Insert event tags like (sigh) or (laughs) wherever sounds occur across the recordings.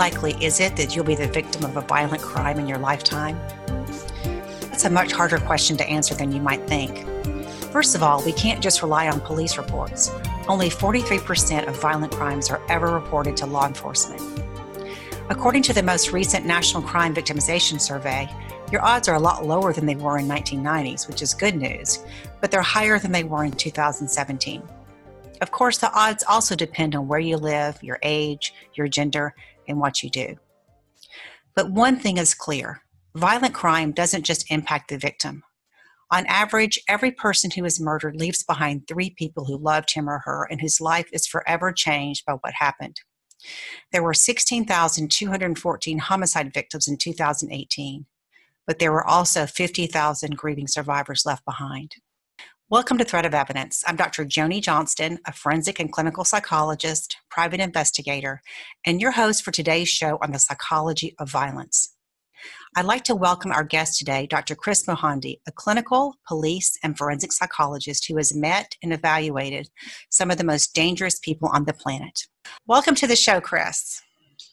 Likely is it that you'll be the victim of a violent crime in your lifetime? That's a much harder question to answer than you might think. First of all, we can't just rely on police reports. Only 43% of violent crimes are ever reported to law enforcement. According to the most recent National Crime Victimization Survey, your odds are a lot lower than they were in 1990s, which is good news, but they're higher than they were in 2017. Of course, the odds also depend on where you live, your age, your gender, and what you do. But one thing is clear violent crime doesn't just impact the victim. On average, every person who is murdered leaves behind three people who loved him or her and whose life is forever changed by what happened. There were 16,214 homicide victims in 2018, but there were also 50,000 grieving survivors left behind. Welcome to Thread of Evidence. I'm Dr. Joni Johnston, a forensic and clinical psychologist, private investigator, and your host for today's show on the psychology of violence. I'd like to welcome our guest today, Dr. Kris Mohandie, a clinical, police, and forensic psychologist who has met and evaluated some of the most dangerous people on the planet. Welcome to the show, Kris.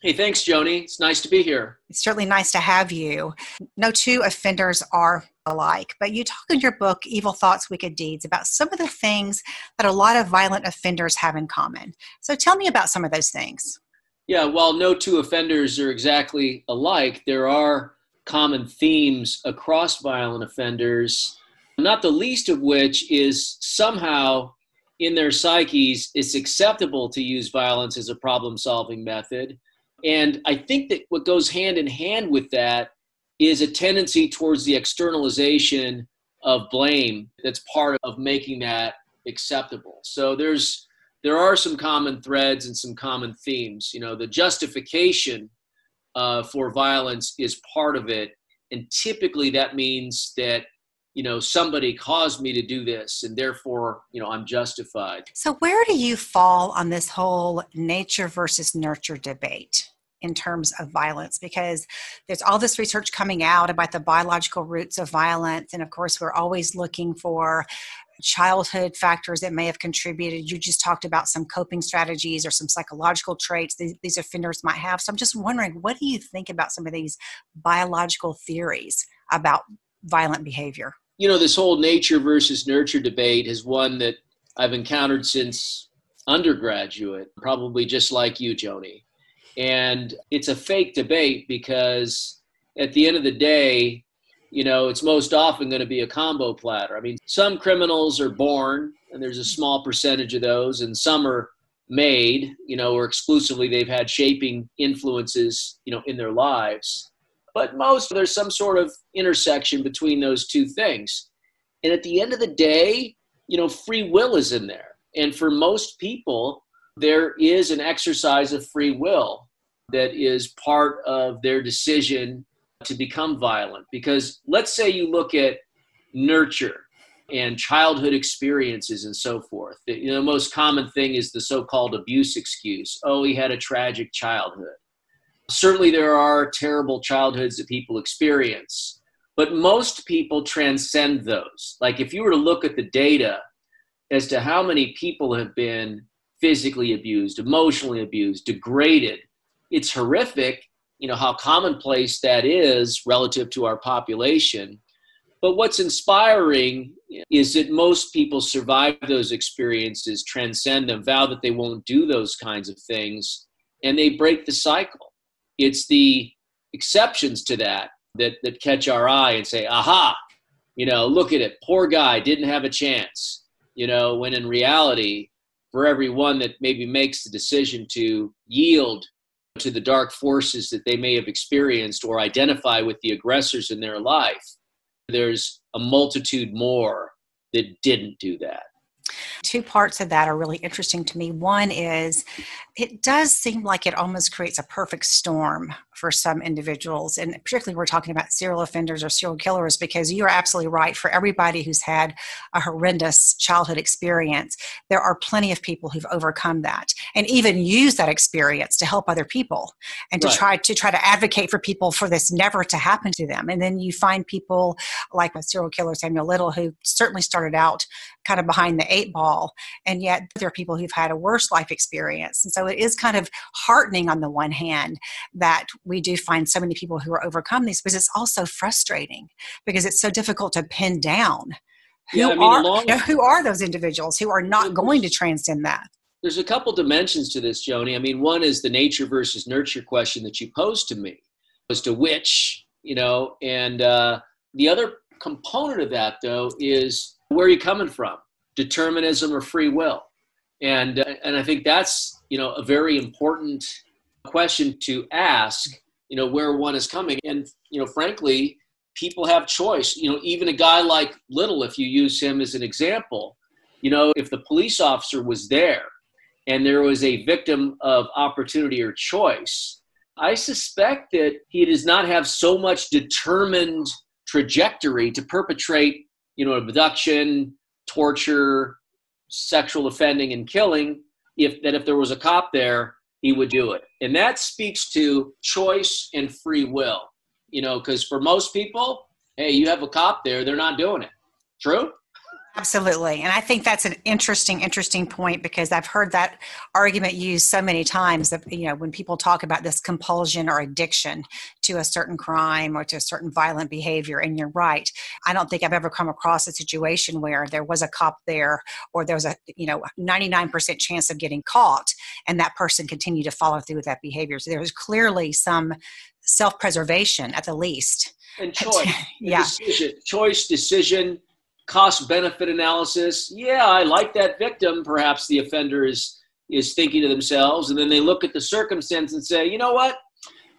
Hey, thanks, Joni. It's nice to be here. It's certainly nice to have you. No two offenders are alike, but you talk in your book, Evil Thoughts, Wicked Deeds, about some of the things that a lot of violent offenders have in common. So tell me about some of those things. Yeah, while no two offenders are exactly alike, there are common themes across violent offenders, not the least of which is somehow in their psyches it's acceptable to use violence as a problem solving method and I think that what goes hand in hand with that is a tendency towards the externalization of blame that's part of making that acceptable. So there's there are some common threads and some common themes. You know, the justification uh, for violence is part of it, and typically that means that you know somebody caused me to do this and therefore you know i'm justified. So where do you fall on this whole nature versus nurture debate in terms of violence? Because there's all this research coming out about the biological roots of violence. And of course we're always looking for childhood factors that may have contributed. You just talked about some coping strategies or some psychological traits these, these offenders might have. So i'm just wondering what do you think about some of these biological theories about violent behavior you know, this whole nature versus nurture debate is one that I've encountered since undergraduate, probably just like you, Joni. And it's a fake debate because at the end of the day, you know, it's most often going to be a combo platter. I mean, some criminals are born, and there's a small percentage of those, and some are made, you know, or exclusively they've had shaping influences, you know, in their lives. But most, there's some sort of intersection between those two things. And at the end of the day, you know, free will is in there. And for most people, there is an exercise of free will that is part of their decision to become violent. Because let's say you look at nurture and childhood experiences and so forth. You know, the most common thing is the so called abuse excuse. Oh, he had a tragic childhood. Certainly, there are terrible childhoods that people experience, but most people transcend those. Like, if you were to look at the data as to how many people have been physically abused, emotionally abused, degraded, it's horrific, you know, how commonplace that is relative to our population. But what's inspiring is that most people survive those experiences, transcend them, vow that they won't do those kinds of things, and they break the cycle. It's the exceptions to that that that catch our eye and say, "Aha! You know, look at it. Poor guy didn't have a chance." You know, when in reality, for every one that maybe makes the decision to yield to the dark forces that they may have experienced or identify with the aggressors in their life, there's a multitude more that didn't do that. Two parts of that are really interesting to me. One is it does seem like it almost creates a perfect storm for some individuals, and particularly we're talking about serial offenders or serial killers, because you're absolutely right. For everybody who's had a horrendous childhood experience, there are plenty of people who've overcome that and even use that experience to help other people and to right. try to try to advocate for people for this never to happen to them. And then you find people like a serial killer Samuel Little, who certainly started out kind of behind the eight ball, and yet there are people who've had a worse life experience. And so so it is kind of heartening on the one hand that we do find so many people who are overcome these, but it's also frustrating because it's so difficult to pin down who yeah, I mean, are along, you know, who are those individuals who are not going to transcend that. There's a couple dimensions to this, Joni. I mean, one is the nature versus nurture question that you posed to me as to which, you know, and uh, the other component of that, though, is where are you coming from? Determinism or free will? And, and I think that's, you know, a very important question to ask, you know, where one is coming. And, you know, frankly, people have choice. You know, even a guy like Little, if you use him as an example, you know, if the police officer was there and there was a victim of opportunity or choice, I suspect that he does not have so much determined trajectory to perpetrate, you know, abduction, torture, sexual offending, and killing. If that if there was a cop there, he would do it, and that speaks to choice and free will. You know, because for most people, hey, you have a cop there, they're not doing it. True. Absolutely. And I think that's an interesting, interesting point because I've heard that argument used so many times that, you know, when people talk about this compulsion or addiction to a certain crime or to a certain violent behavior. And you're right. I don't think I've ever come across a situation where there was a cop there or there was a, you know, 99% chance of getting caught and that person continued to follow through with that behavior. So there was clearly some self preservation at the least. And choice. (laughs) yeah. Decision, choice, decision cost benefit analysis. Yeah, I like that victim. Perhaps the offender is is thinking to themselves, and then they look at the circumstance and say, you know what?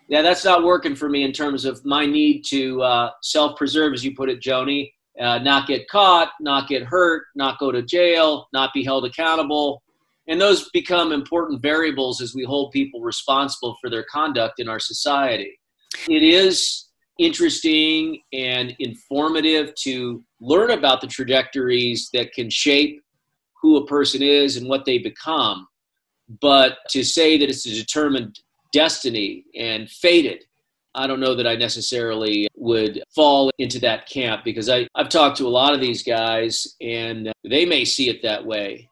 Yeah, that's not working for me in terms of my need to uh, self preserve, as you put it, Joni. Uh, not get caught, not get hurt, not go to jail, not be held accountable. And those become important variables as we hold people responsible for their conduct in our society. It is interesting and informative to learn about the trajectories that can shape who a person is and what they become. But to say that it's a determined destiny and fated, I don't know that I necessarily would fall into that camp because I, I've talked to a lot of these guys and they may see it that way.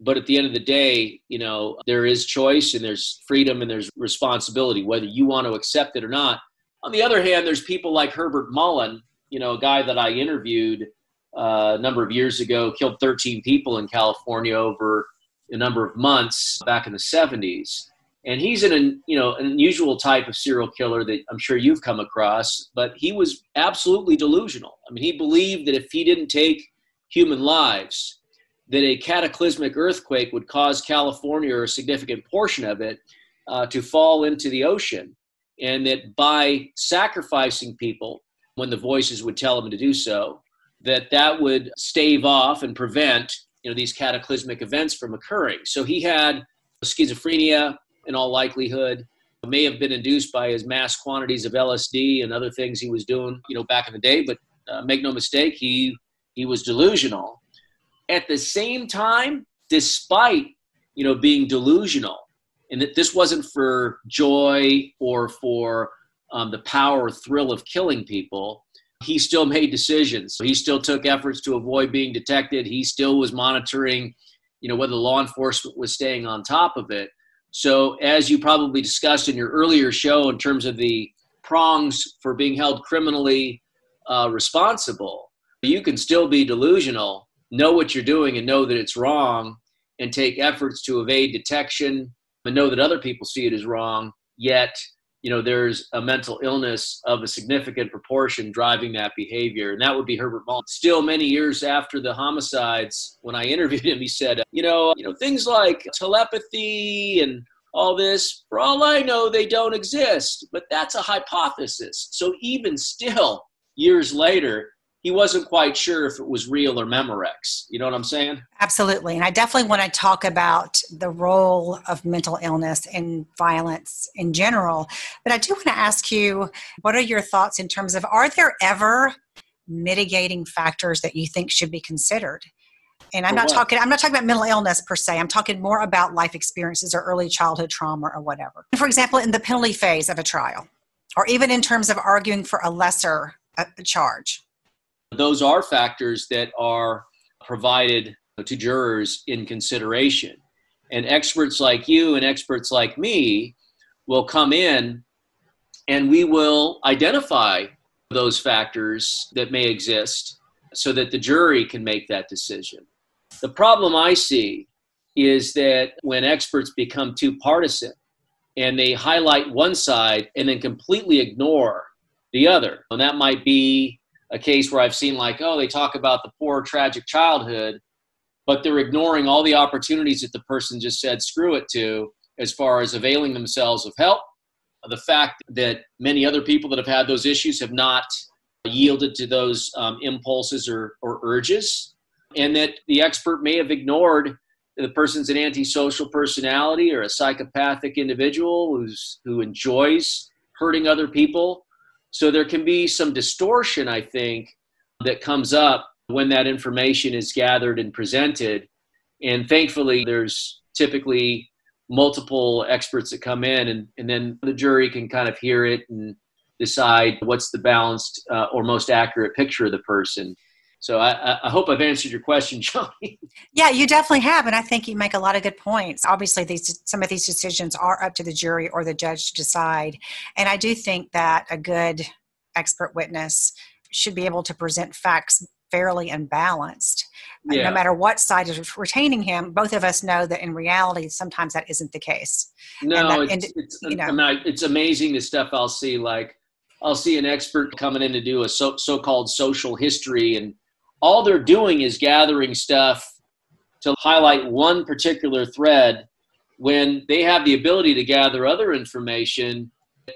But at the end of the day, you know, there is choice and there's freedom and there's responsibility, whether you want to accept it or not. On the other hand, there's people like Herbert Mullen, you know, a guy that I interviewed uh, a number of years ago, killed 13 people in California over a number of months back in the 70s. And he's an, you know, an unusual type of serial killer that I'm sure you've come across, but he was absolutely delusional. I mean, he believed that if he didn't take human lives, that a cataclysmic earthquake would cause California or a significant portion of it uh, to fall into the ocean and that by sacrificing people when the voices would tell him to do so that that would stave off and prevent you know these cataclysmic events from occurring. So he had schizophrenia in all likelihood may have been induced by his mass quantities of lsd and other things he was doing you know back in the day but uh, make no mistake he he was delusional. At the same time despite you know being delusional and that this wasn't for joy or for um, the power or thrill of killing people. He still made decisions. He still took efforts to avoid being detected. He still was monitoring you know whether law enforcement was staying on top of it. So as you probably discussed in your earlier show in terms of the prongs for being held criminally uh, responsible you can still be delusional know what you're doing and know that it's wrong and take efforts to evade detection and know that other people see it as wrong, yet you know there's a mental illness of a significant proportion driving that behavior. And that would be herbert still many years after the homicides when i (laughs) interviewed him he said you know you know things like telepathy and all this for all i know they don't exist. But that's a hypothesis. So even still years later he wasn't quite sure if it was real or Memorex. You know what I'm saying? Absolutely. And I definitely want to talk about the role of mental illness and violence in general. But I do want to ask you what are your thoughts in terms of are there ever mitigating factors that you think should be considered? And I'm For not what? talking I'm not talking about mental illness per se. I'm talking more about life experiences or early childhood trauma or whatever. For example, in the penalty phase of a trial or even in terms of arguing for a lesser uh, charge those are factors that are provided to jurors in consideration. And experts like you and experts like me will come in and we will identify those factors that may exist so that the jury can make that decision. The problem I see is that when experts become too partisan and they highlight one side and then completely ignore the other, and that might be a case where I've seen like, oh, they talk about the poor, tragic childhood, but they're ignoring all the opportunities that the person just said screw it to as far as availing themselves of help. The fact that many other people that have had those issues have not yielded to those um, impulses or, or urges, and that the expert may have ignored the person's an antisocial personality or a psychopathic individual who's who enjoys hurting other people. So there can be some distortion, I think, that comes up when that information is gathered and presented. And thankfully, there's typically multiple experts that come in, and, and then the jury can kind of hear it and decide what's the balanced uh, or most accurate picture of the person. So I, I, hope I've answered your question, (laughs) Joni. Yeah, you definitely have, and I think you make a lot of good points. Obviously, these some of these decisions are up to the jury or the judge to decide, and I do think that a good expert witness should be able to present facts fairly and balanced. Yeah. No matter what side is retaining him, both of us know that in reality, sometimes that isn't the case. No, that, it's, it's, you know, mean, it's amazing the stuff I'll see. Like, I'll see an expert coming in to do a so, so-called social history, and all they're doing is gathering stuff to highlight one particular thread when they have the ability to gather other information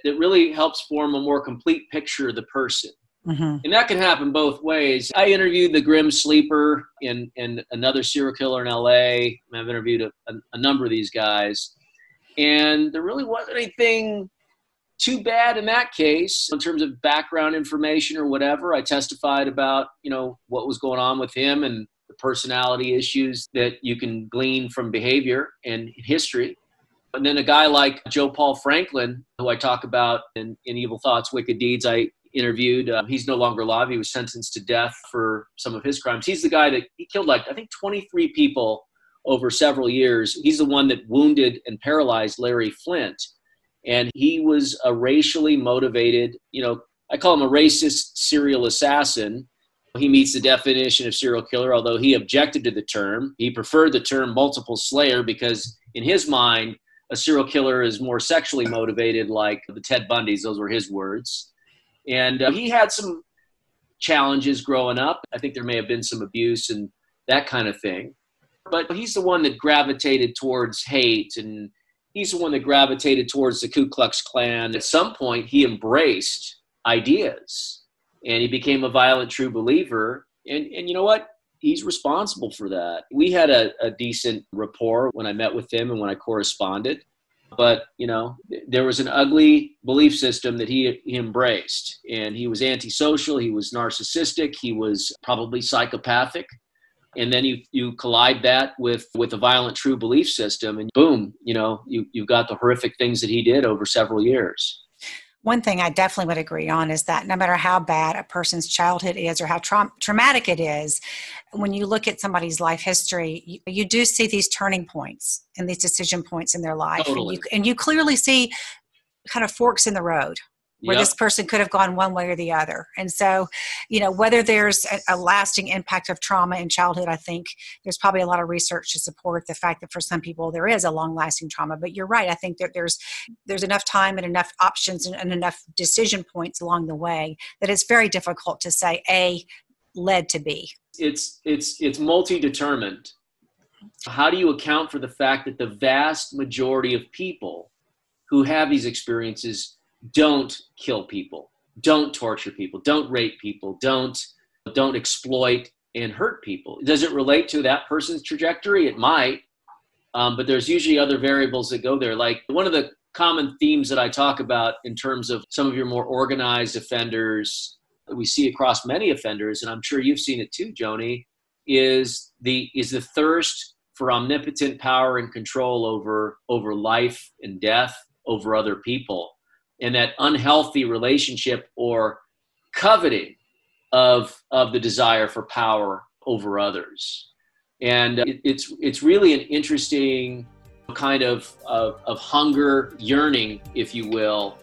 that really helps form a more complete picture of the person. Mm-hmm. And that can happen both ways. I interviewed the Grim Sleeper and, and another serial killer in LA. I've interviewed a, a, a number of these guys. And there really wasn't anything too bad in that case in terms of background information or whatever. I testified about, you know, what was going on with him and the personality issues that you can glean from behavior and history. And then a guy like Joe Paul Franklin, who I talk about in, in Evil Thoughts, Wicked Deeds, I interviewed. Uh, he's no longer alive. He was sentenced to death for some of his crimes. He's the guy that he killed like I think 23 people over several years. He's the one that wounded and paralyzed Larry Flynt, and he was a racially motivated. You know, I call him a racist serial assassin. He meets the definition of serial killer, although he objected to the term. He preferred the term multiple slayer because, in his mind, a serial killer is more sexually motivated, like the Ted Bundys. Those were his words. And uh, he had some challenges growing up. I think there may have been some abuse and that kind of thing. But he's the one that gravitated towards hate and he's the one that gravitated towards the Ku Klux Klan. At some point, he embraced ideas and he became a violent true believer. And, and you know what? He's responsible for that. We had a, a decent rapport when I met with him and when I corresponded but you know there was an ugly belief system that he, he embraced and he was antisocial he was narcissistic he was probably psychopathic and then you you collide that with with a violent true belief system and boom you know you you've got the horrific things that he did over several years one thing I definitely would agree on is that no matter how bad a person's childhood is or how tra- traumatic it is, when you look at somebody's life history, you, you, do see these turning points and these decision points in their life. Totally. And, you, and you clearly see kind of forks in the road where yep. this person could have gone one way or the other. And so, you know, whether there's a, a, lasting impact of trauma in childhood, I think there's probably a lot of research to support the fact that for some people there is a long-lasting trauma. But you're right. I think that there's there's enough time and enough options and, and enough decision points along the way that it's very difficult to say A led to B. It's it's it's multi-determined. How do you account for the fact that the vast majority of people who have these experiences don't kill people, don't torture people, don't rape people, don't don't exploit and hurt people. Does it relate to that person's trajectory? It might, um, but there's usually other variables that go there. Like one of the common themes that I talk about in terms of some of your more organized offenders that we see across many offenders, and I'm sure you've seen it too, Joni, is the is the thirst for omnipotent power and control over over life and death over other people and that unhealthy relationship or coveting of of the desire for power over others and uh, it, it's it's really an interesting kind of, of, of hunger, yearning, if you will,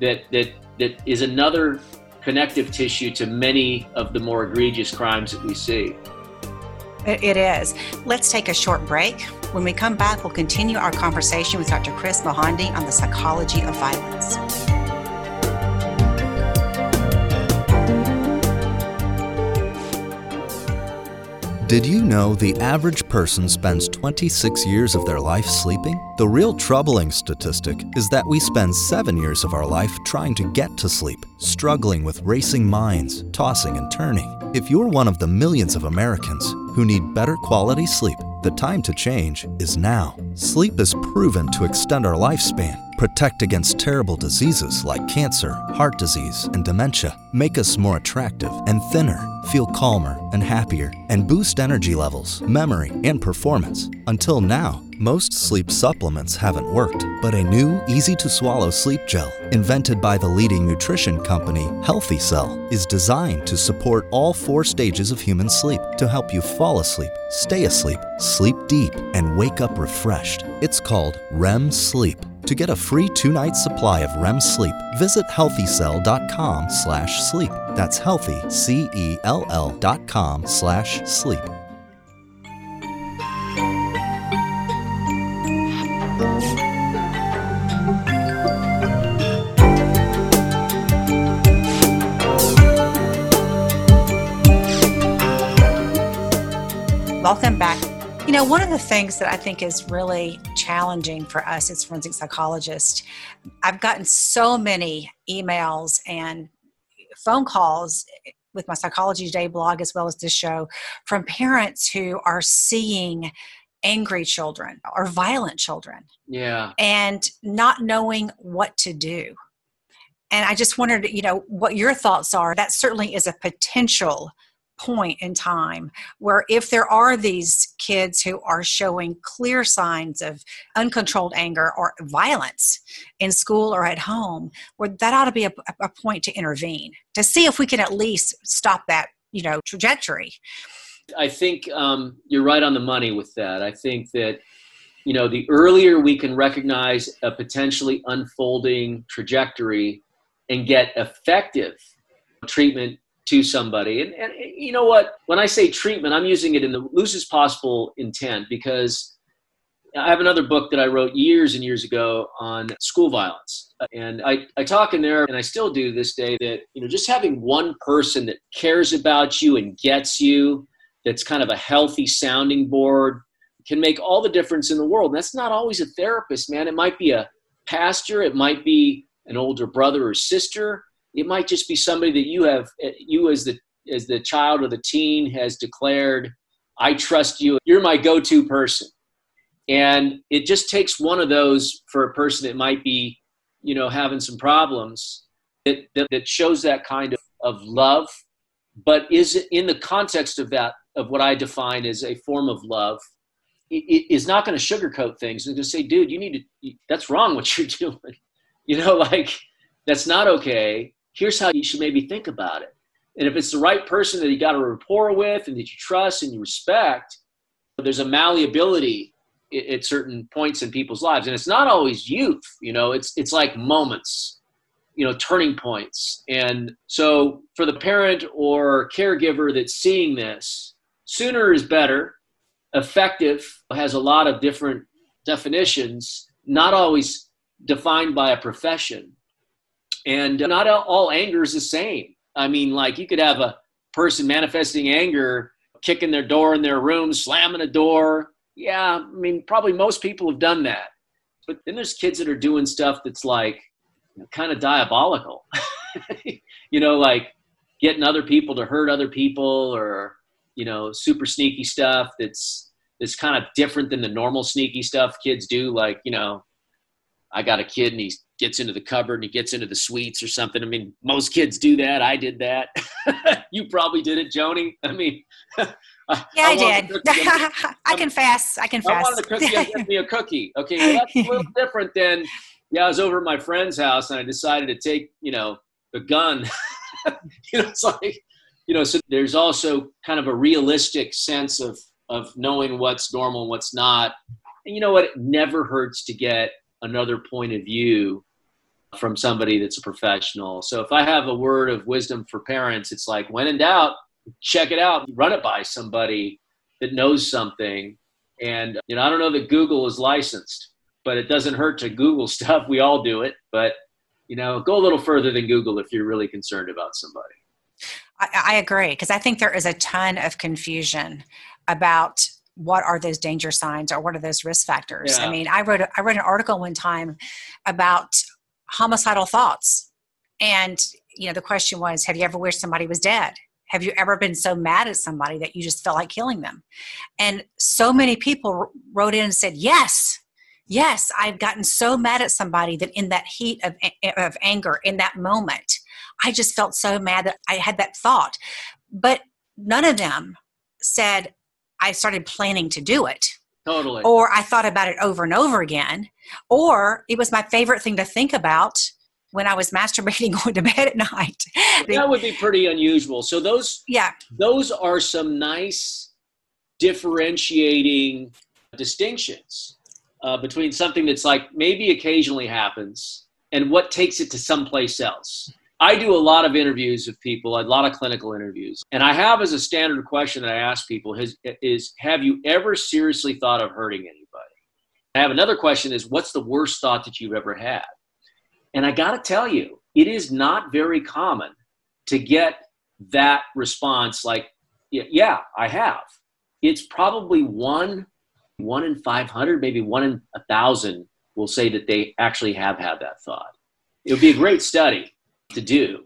that, that, that is another connective tissue to many of the more egregious crimes that we see. It is. Let's take a short break. When we come back, we'll continue our conversation with Dr. Kris Mohandie on the psychology of violence. Did you know the average person spends 26 years of their life sleeping? The real troubling statistic is that we spend seven years of our life trying to get to sleep, struggling with racing minds, tossing and turning. If you're one of the millions of Americans who need better quality sleep, the time to change is now. Sleep is proven to extend our lifespan, protect against terrible diseases like cancer, heart disease, and dementia, make us more attractive and thinner, feel calmer and happier, and boost energy levels, memory, and performance. Until now, most sleep supplements haven't worked, but a new, easy to swallow sleep gel, invented by the leading nutrition company Healthy Cell, is designed to support all four stages of human sleep to help you fall asleep, stay asleep, sleep deep, and wake up refreshed. It's called REM Sleep. To get a free two-night supply of REM sleep, visit healthycell.com slash sleep. That's healthy, C-E-L-L dot com slash sleep. Know, one of the things that I think is really challenging for us as forensic psychologists, I've gotten so many emails and phone calls with my Psychology Today blog as well as this show from parents who are seeing angry children or violent children. Yeah. And not knowing what to do. And I just wondered, you know, what your thoughts are. That certainly is a potential point in time where if there are these kids who are showing clear signs of uncontrolled anger or violence in school or at home where that ought to be a, a point to intervene to see if we can at least stop that you know trajectory. I think um, you're right on the money with that. I think that you know the earlier we can recognize a potentially unfolding trajectory and get effective treatment to somebody. And, and you know what? When I say treatment, I'm using it in the loosest possible intent because I have another book that I wrote years and years ago on school violence. And I, I talk in there, and I still do this day, that you know just having one person that cares about you and gets you, that's kind of a healthy sounding board, can make all the difference in the world. And that's not always a therapist, man. It might be a pastor, it might be an older brother or sister, it might just be somebody that you have eh, you as the as the child or the teen has declared i trust you. You're my go-to person. And it just takes one of those for a person that might be you know having some problems that, that, that shows that kind of, of love but is in the context of that of what i define as a form of love it is not going to sugarcoat things and just say dude you need to that's wrong what you're (laughs) doing. You know like that's not okay here's how you should maybe think about it. And if it's the right person that you got a rapport with and that you trust and you respect, there's a malleability at certain points in people's lives. And it's not always youth, you know, it's it's like moments, you know, turning points. And so for the parent or caregiver that's seeing this, sooner is better. Effective has a lot of different definitions, not always defined by a profession and uh, not all anger is the same. I mean, like you could have a person manifesting anger, kicking their door in their room, slamming a door. Yeah, I mean, probably most people have done that. But then there's kids that are doing stuff that's like you know, kind of diabolical. (laughs) you know, like getting other people to hurt other people or, you know, super sneaky stuff that's that's kind of different than the normal sneaky stuff kids do. Like, you know, I got a kid and he's gets into the cupboard and he gets into the sweets or something. I mean, most kids do that. I did that. (laughs) you probably did it, Joni. I mean, (laughs) yeah, I, I did. I confess. (laughs) I confess. I wanted a cookie. Give me a cookie. Okay, well, that's a little different than yeah. I was over at my friend's house and I decided to take you know a gun. you know, it's like you know. So there's also kind of a realistic sense of of knowing what's normal and what's not And you know what? It never hurts to get another point of view from somebody that's a professional. So if I have a word of wisdom for parents, it's like when in doubt, check it out, run it by somebody that knows something. And you know, I don't know that Google is licensed, but it doesn't hurt to Google (laughs) stuff. We all do it, but you know, go a little further than Google if you're really concerned about somebody. I, I agree because I think there is a ton of confusion about what are those danger signs or what are those risk factors. Yeah. I mean, I wrote a, I wrote an article one time about homicidal thoughts, and you know, the question was, have you ever wished somebody was dead? Have you ever been so mad at somebody that you just felt like killing them? And so many people wrote in and said, yes, yes, I've gotten so mad at somebody that in that heat of, of anger, in that moment, I just felt so mad that I had that thought. But none of them said, I started planning to do it. Totally. Or I thought about it over and over again. Or it was my favorite thing to think about when I was masturbating (laughs) going to bed at night. (laughs) that would be pretty unusual. So those yeah. those are some nice differentiating distinctions uh, between something that's like maybe occasionally happens and what takes it to someplace else. I do a lot of interviews with people, a lot of clinical interviews, and I have as a standard question that I ask people is, is Have you ever seriously thought of hurting anybody? I have another question is What's the worst thought that you've ever had? And I got to tell you, it is not very common to get that response like, Yeah, I have. It's probably one one in 500, maybe one in a thousand will say that they actually have had that thought. It would be a great study to do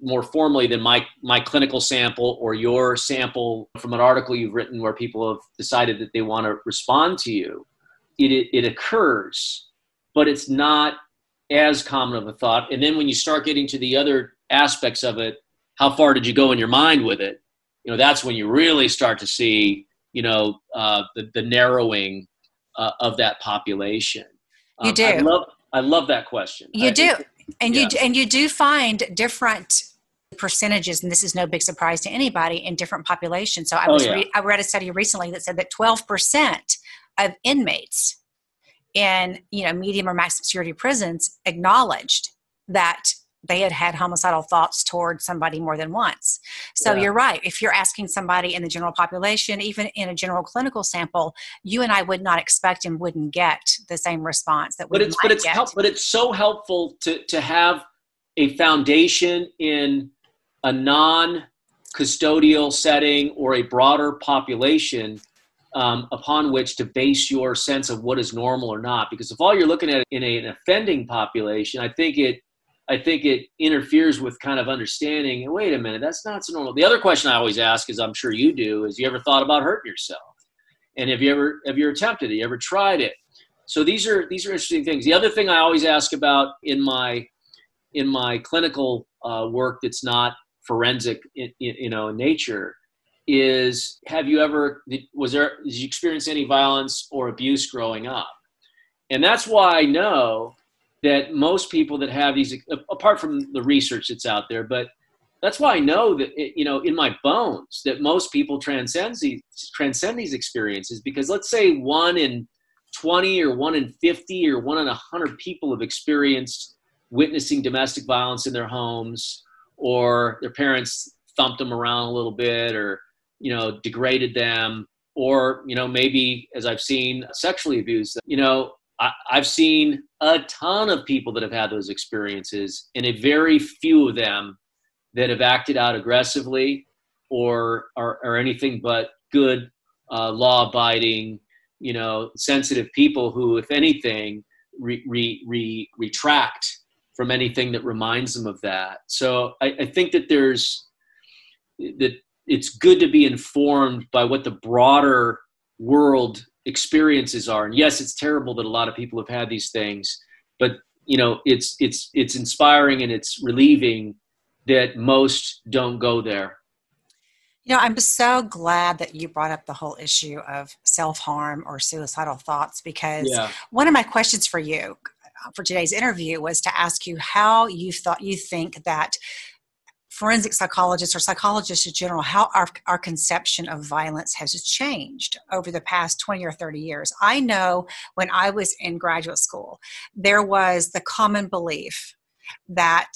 more formally than my, my clinical sample or your sample from an article you've written where people have decided that they want to respond to you. It, it, it occurs, but it's not as common of a thought. And then when you start getting to the other aspects of it, how far did you go in your mind with it? You know, that's when you really start to see you know uh, the, the narrowing uh, of that population. Um, you do. I love I love that question. You I, do, and yeah. you and you do find different percentages, and this is no big surprise to anybody in different populations. So I oh, was oh, yeah. re- I read a study recently that said that twelve percent of inmates in you know medium or maximum security prisons acknowledged that they had had homicidal thoughts toward somebody more than once. So yeah. you're right. If you're asking somebody in the general population, even in a general clinical sample, you and I would not expect and wouldn't get the same response that we but it's, but it's help, but it's so helpful to to have a foundation in a non custodial setting or a broader population um, upon which to base your sense of what is normal or not. Because if all you're looking at in a, an offending population, I think it I think it interferes with kind of understanding. And wait a minute, that's not so normal. The other question I always ask is, I'm sure you do, is you ever thought about hurting yourself? And have you ever have you attempted it? You ever tried it? So these are these are interesting things. The other thing I always ask about in my in my clinical uh, work that's not forensic, in, in, you know, in nature, is have you ever was there did you experience any violence or abuse growing up? And that's why I know that most people that have these, apart from the research that's out there, but that's why I know that it, you know in my bones that most people transcend these transcend these experiences because let's say one in 20 or one in 50 or one in 100 people have experienced witnessing domestic violence in their homes or their parents thumped them around a little bit or you know degraded them or you know maybe as i've seen sexually abused them. You know I, have seen a ton of people that have had those experiences, and a very few of them that have acted out aggressively or are, anything but good, uh, law-abiding, you know, sensitive people who, if anything, re, re, re, retract from anything that reminds them of that. So I, I think that there's that it's good to be informed by what the broader world experiences are. And yes, it's terrible that a lot of people have had these things, but you know, it's it's it's inspiring and it's relieving that most don't go there. You know, I'm so glad that you brought up the whole issue of self harm or suicidal thoughts because yeah. one of my questions for you for today's interview was to ask you how you thought you think that forensic psychologists or psychologists in general how our, our conception of violence has changed over the past 20 or 30 years. I know when I was in graduate school, there was the common belief that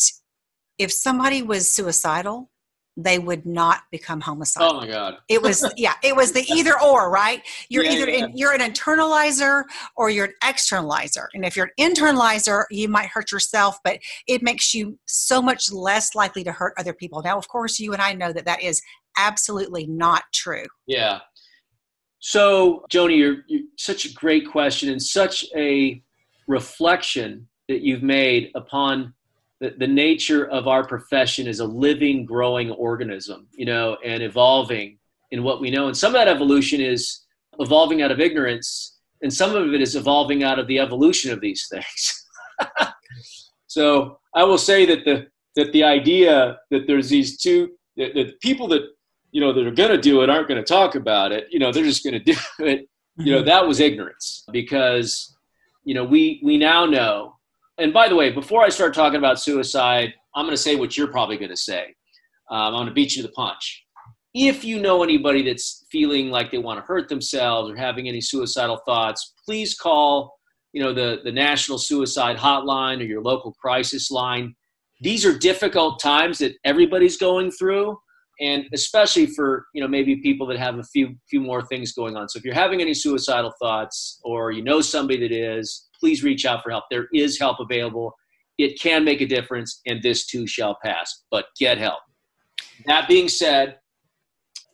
if somebody was suicidal, they would not become homicidal. Oh my God! It was (laughs) yeah, it was the either or, right? You're Yeah, either yeah. In, you're an internalizer or you're an externalizer, and if you're an internalizer, you might hurt yourself, but it makes you so much less likely to hurt other people. Now, of course, you and I know that that is absolutely not true. Yeah. So, Joni, you're, you're such a great question and such a reflection that you've made upon the, the nature of our profession is a living, growing organism, you know, and evolving in what we know. And some of that evolution is evolving out of ignorance, and some of it is evolving out of the evolution of these (laughs) things. so, I will say that the that the idea that there's these two that, that people that you know that are going to do it aren't going to talk about it you know they're just going (laughs) to do it you know mm-hmm. that was ignorance because you know we we now know and by the way before i start talking about suicide i'm going to say what you're probably going to say. Um, i'm going to beat you to the punch. If you know anybody that's feeling like they want to hurt themselves or having any suicidal thoughts please call you know the the national suicide hotline or your local crisis line. These are difficult times that everybody's going through and especially for you know maybe people that have a few few more things going on. So if you're having any suicidal thoughts or you know somebody that is please reach out for help there is help available it can make a difference and this too shall pass but get help that being said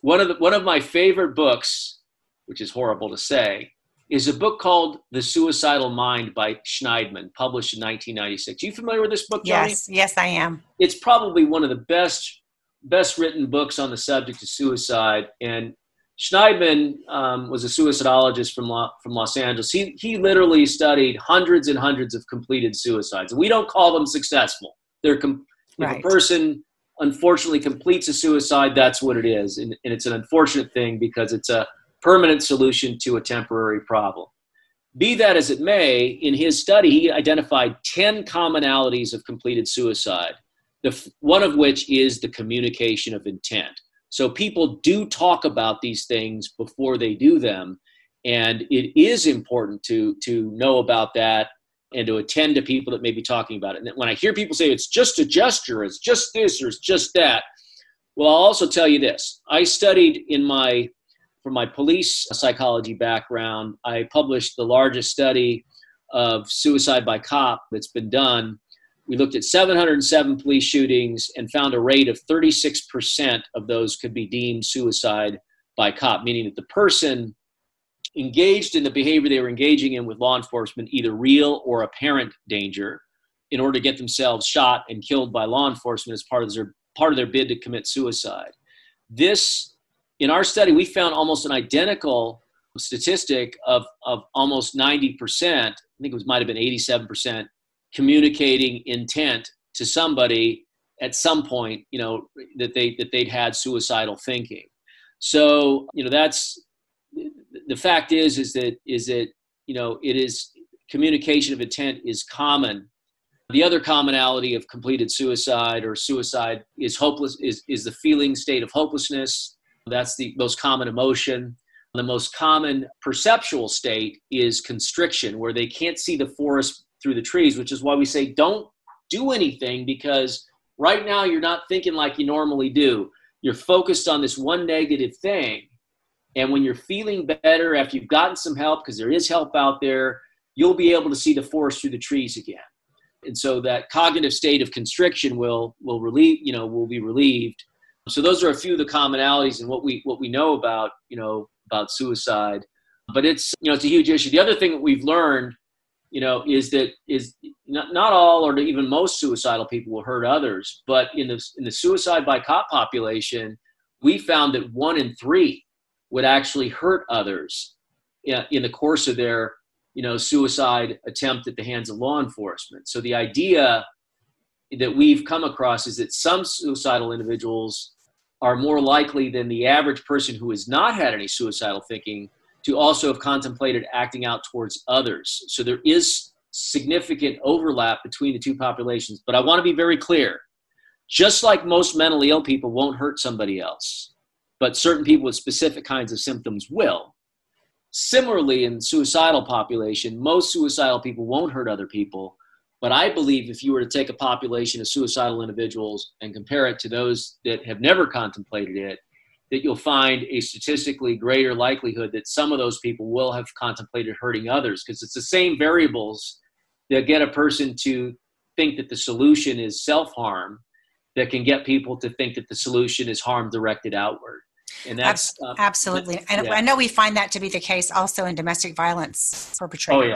one of the, one of my favorite books which is horrible to say is a book called the suicidal mind by shneidman published in 1996 you familiar with this book Joni? Yes, yes, I am. it's probably one of the best best written books on the subject of suicide. And Shneidman um, was a suicidologist from Lo- from Los Angeles. He he literally studied hundreds and hundreds of completed suicides. We don't call them successful. They're com- if Right. a person unfortunately completes a suicide, that's what it is, and, and it's an unfortunate thing because it's a permanent solution to a temporary problem. Be that as it may, in his study, he identified 10 commonalities of completed suicide the, f- one of which is the communication of intent. So people do talk about these things before they do them, and it is important to to know about that and to attend to people that may be talking about it. And when I hear people say it's just a gesture, it's just this or it's just that, well, I'll also tell you this: I studied in my from my police psychology background. I published the largest study of suicide by cop that's been done we looked at 707 police shootings and found a rate of 36% of those could be deemed suicide by cop, meaning that the person engaged in the behavior they were engaging in with law enforcement, either real or apparent danger, in order to get themselves shot and killed by law enforcement as part of their part of their bid to commit suicide. This, in our study, we found almost an identical statistic of, of almost 90%. I think it was might have been 87% communicating intent to somebody at some point you know that they that they'd had suicidal thinking. So you know that's the fact is is that is that you know it is communication of intent is common. The other commonality of completed suicide or suicide is hopeless is is the feeling state of hopelessness. That's the most common emotion. The most common perceptual state is constriction where they can't see the forest through the trees, which is why we say don't do anything because right now you're not thinking like you normally do. You're focused on this one negative thing. And when you're feeling better after you've gotten some help, because there is help out there, you'll be able to see the forest through the trees again. And so that cognitive state of constriction will will relieve, you know, will be relieved. So those are a few of the commonalities and what we what we know about, you know, about suicide. But it's you know it's a huge issue. The other thing that we've learned you know, is that is not, not all or even most suicidal people will hurt others, but in the in the suicide by cop population, we found that one in three would actually hurt others in, in the course of their you know suicide attempt at the hands of law enforcement. So the idea that we've come across is that some suicidal individuals are more likely than the average person who has not had any suicidal thinking to also have contemplated acting out towards others. So there is significant overlap between the two populations. But I want to be very clear just like most mentally ill people won't hurt somebody else, but certain people with specific kinds of symptoms will. Similarly, in suicidal population, most suicidal people won't hurt other people, but I believe if you were to take a population of suicidal individuals and compare it to those that have never contemplated it, that you'll find a statistically greater likelihood that some of those people will have contemplated hurting others because it's the same variables that get a person to think that the solution is self harm that can get people to think that the solution is harm directed outward. And that's uh, absolutely, and yeah. I know we find that to be the case also in domestic violence perpetrators. Oh, yeah.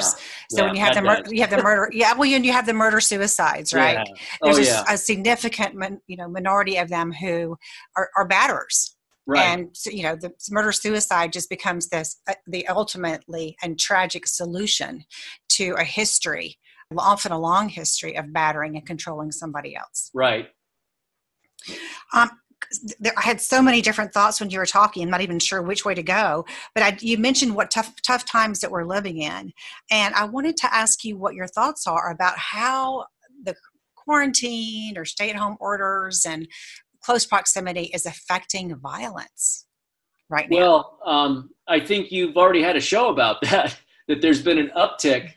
So yeah, when you have the mur- you have the murder, yeah, well, you, you have the murder suicides, right? Yeah. Oh, There's a, a, significant, you know, minority of them who are, are batterers. Right. And you know the murder suicide just becomes this uh, the ultimately and tragic solution to a history, often a long history of battering and controlling somebody else. Right. Um, there, I had so many different thoughts when you were talking. I'm not even sure which way to go. But I, you mentioned what tough tough times that we're living in, and I wanted to ask you what your thoughts are about how the quarantine or stay at home orders and close proximity is affecting violence right now. Well, um, I think you've already had a show about (laughs) that. That there's been an uptick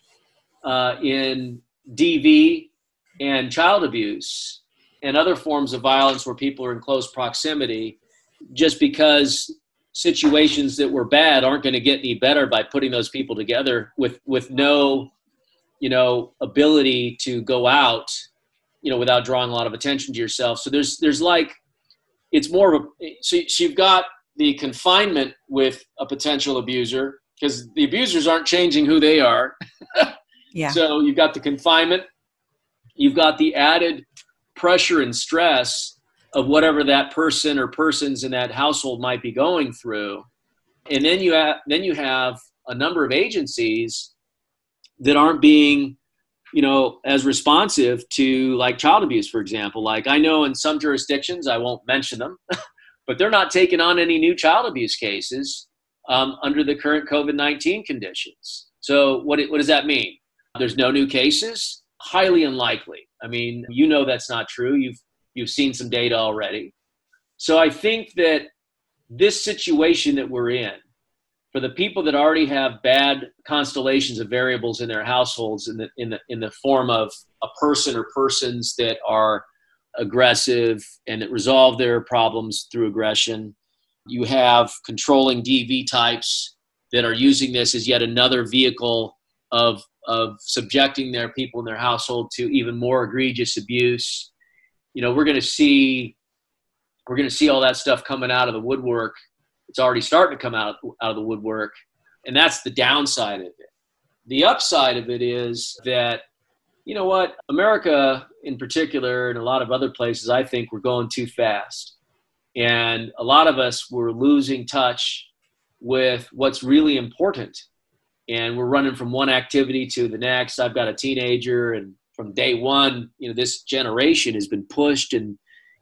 uh, in DV and child abuse and other forms of violence where people are in close proximity just because situations that were bad aren't going to get any better by putting those people together with with no you know ability to go out you know without drawing a lot of attention to yourself. So there's there's like it's more of a so, so you've got the confinement with a potential abuser because the abusers aren't changing who they are. (laughs) Yeah. So you've got the confinement you've got the added pressure and stress of whatever that person or persons in that household might be going through. And then you have then you have a number of agencies that aren't being you know as responsive to like child abuse for example. Like i know in some jurisdictions i won't mention them (laughs) but they're not taking on any new child abuse cases um, under the current covid-19 conditions. So what, what does that mean? There's no new cases? Highly unlikely. I mean, you know that's not true. You've you've seen some data already. So I think that this situation that we're in, for the people that already have bad constellations of variables in their households in the in the in the form of a person or persons that are aggressive and that resolve their problems through aggression. You have controlling DV types that are using this as yet another vehicle of of subjecting their people in their household to even more egregious abuse. You know, we're going to see we're going to see all that stuff coming out of the woodwork. It's already starting to come out out of the woodwork, and that's the downside of it. The upside of it is that you know what America in particular and a lot of other places I think we're going too fast. And a lot of us were losing touch with what's really important and we're running from one activity to the next. I've got a teenager, and from day one, you know, this generation has been pushed and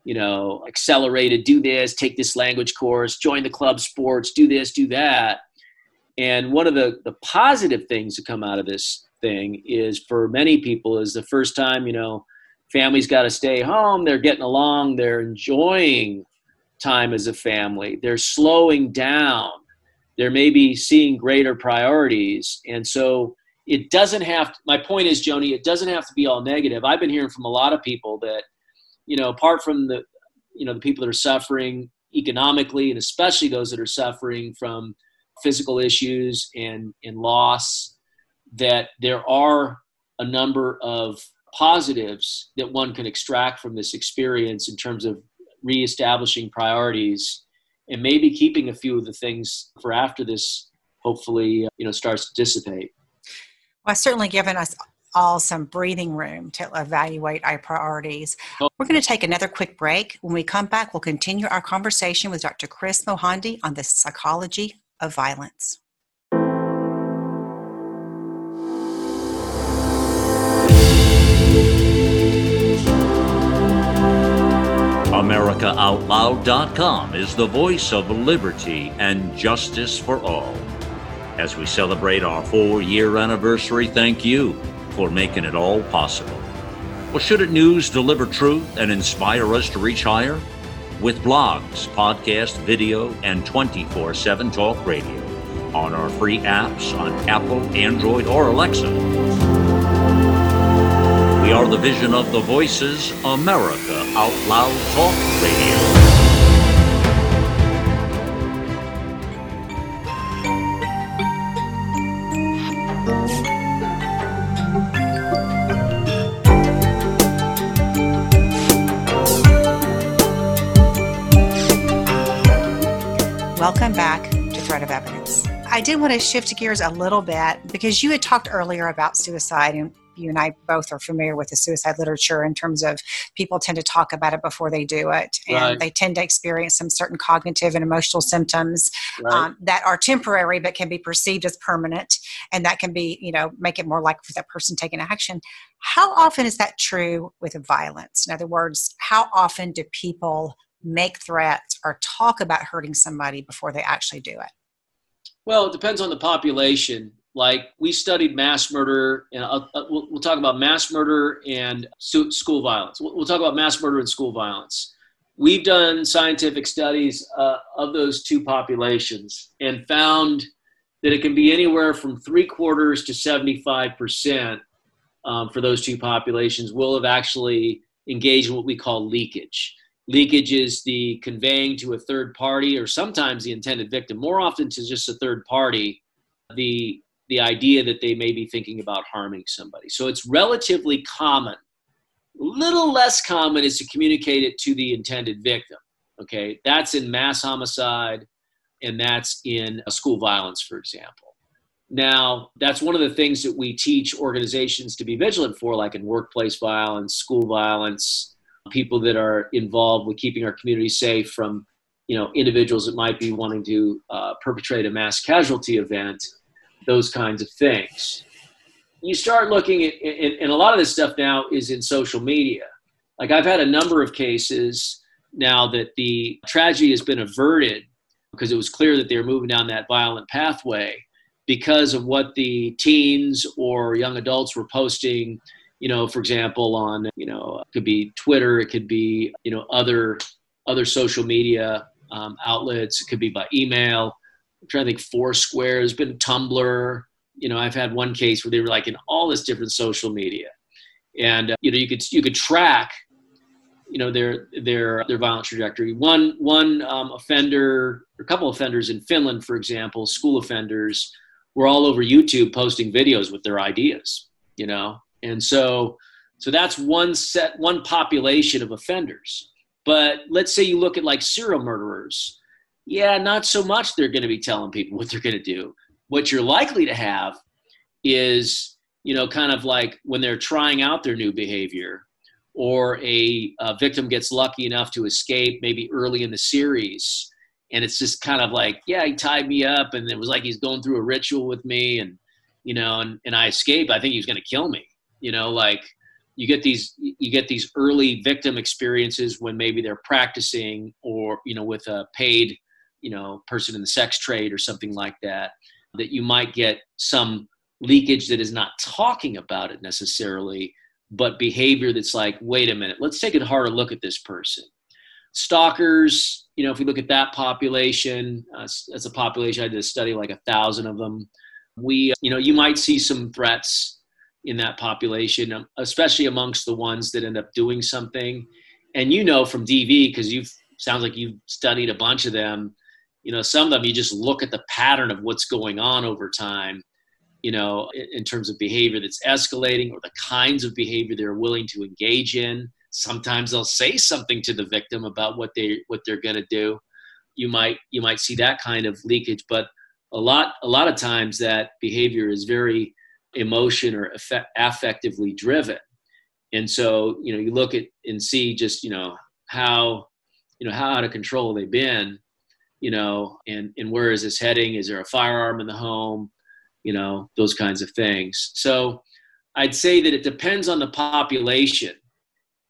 you know accelerated. Do this, take this language course, join the club sports, do this, do that. And one of the the positive things to come out of this thing is for many people is the first time you know families got to stay home. They're getting along. They're enjoying time as a family. They're slowing down they're maybe seeing greater priorities. And so it doesn't have to, my point is, Joni, it doesn't have to be all negative. I've been hearing from a lot of people that, you know, apart from the, you know, the people that are suffering economically and especially those that are suffering from physical issues and, and loss, that there are a number of positives that one can extract from this experience in terms of reestablishing priorities and maybe keeping a few of the things for after this hopefully you know starts to dissipate. Well certainly given us all some breathing room to evaluate our priorities. Oh. We're going to take another quick break. When we come back, we'll continue our conversation with Dr. Kris Mohandie on the psychology of violence. AmericaOutloud.com is the voice of liberty and justice for all. As we celebrate our four year anniversary, thank you for making it all possible. Well, shouldn't news deliver truth and inspire us to reach higher? With blogs, podcast, video, and 24 7 talk radio on our free apps on Apple, Android, or Alexa. We are the vision of the Voices America Out Loud Talk Radio. I did want to shift gears a little bit because you had talked earlier about suicide, and you and I both are familiar with the suicide literature in terms of people tend to talk about it before they do it, and Right. they tend to experience some certain cognitive and emotional symptoms Right. um, that are temporary but can be perceived as permanent, and that can be, you know, make it more likely for that person taking action. How often is that true with violence? In other words, how often do people make threats or talk about hurting somebody before they actually do it? Well, it depends on the population. Like we studied mass murder, and uh, uh, we'll, we'll talk about mass murder and su- school violence. We'll, we'll talk about mass murder and school violence. We've done scientific studies uh, of those two populations and found that it can be anywhere from three quarters to 75% um, for those two populations will have actually engaged in what we call leakage. Leakage is the conveying to a third party or sometimes the intended victim, more often to just a third party, the, the idea that they may be thinking about harming somebody. So it's relatively common. Little less common is to communicate it to the intended victim. Okay, that's in mass homicide and that's in school violence, for example. Now, that's one of the things that we teach organizations to be vigilant for, like in workplace violence, school violence, people that are involved with keeping our community safe from, you know, individuals that might be wanting to uh, perpetrate a mass casualty event, those kinds of things. You start looking at, and, and a lot of this stuff now is in social media. Like I've had a number of cases now that the tragedy has been averted because it was clear that they were moving down that violent pathway because of what the teens or young adults were posting you know for example on you know it could be twitter it could be you know other other social media um, outlets it could be by email i'm trying to think foursquare there's been tumblr you know i've had one case where they were like in all this different social media and uh, you know you could you could track you know their their their violent trajectory. One one um, offender, a couple offenders in Finland, for example, school offenders, were all over YouTube posting videos with their ideas. You know, and so so that's one set one population of offenders. But let's say you look at like serial murderers. Yeah, not so much. They're going to be telling people what they're going to do. What you're likely to have is you know kind of like when they're trying out their new behavior or a, a, victim gets lucky enough to escape maybe early in the series and it's just kind of like yeah he tied me up and it was like he's going through a ritual with me and you know and, and i escaped i think he was going to kill me you know like you get these you get these early victim experiences when maybe they're practicing or you know with a paid you know person in the sex trade or something like that that you might get some leakage that is not talking about it necessarily but behavior that's like, wait a minute, let's take a harder look at this person. Stalkers, you know, if we look at that population, uh, as a population, I did a study like a thousand of them. We, you know, you might see some threats in that population, um, especially amongst the ones that end up doing something. And you know from DV, because you've sounds like you've studied a bunch of them. You know, some of them you just look at the pattern of what's going on over time you know, in terms of behavior that's escalating or the kinds of behavior they're willing to engage in. Sometimes they'll say something to the victim about what they what they're going to do. You might you might see that kind of leakage, but a lot a lot of times that behavior is very emotion or affect, affectively driven. And so, you know, you look at and see just, you know, how you know how out of control they've been, you know, and and where is this heading? Is there a firearm in the home? you know those kinds of things so i'd say that it depends on the population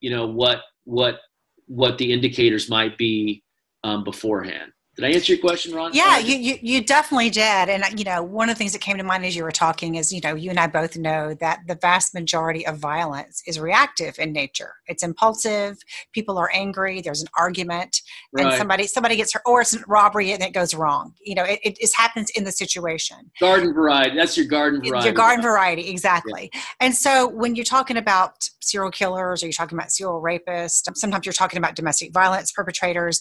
you know what what what the indicators might be um, beforehand Did I answer your question, Ron? Yeah, you, you, you definitely did. And, you know, one of the things that came to mind as you were talking is, you know, you and I both know that the vast majority of violence is reactive in nature. It's impulsive. People are angry. There's an argument right. and somebody, somebody gets hurt or it's a robbery and it goes wrong. You know, it, it, it happens in the situation. Garden variety. That's your garden variety. Your garden variety. Exactly. Yeah. And so when you're talking about serial killers or you're talking about serial rapists, sometimes you're talking about domestic violence perpetrators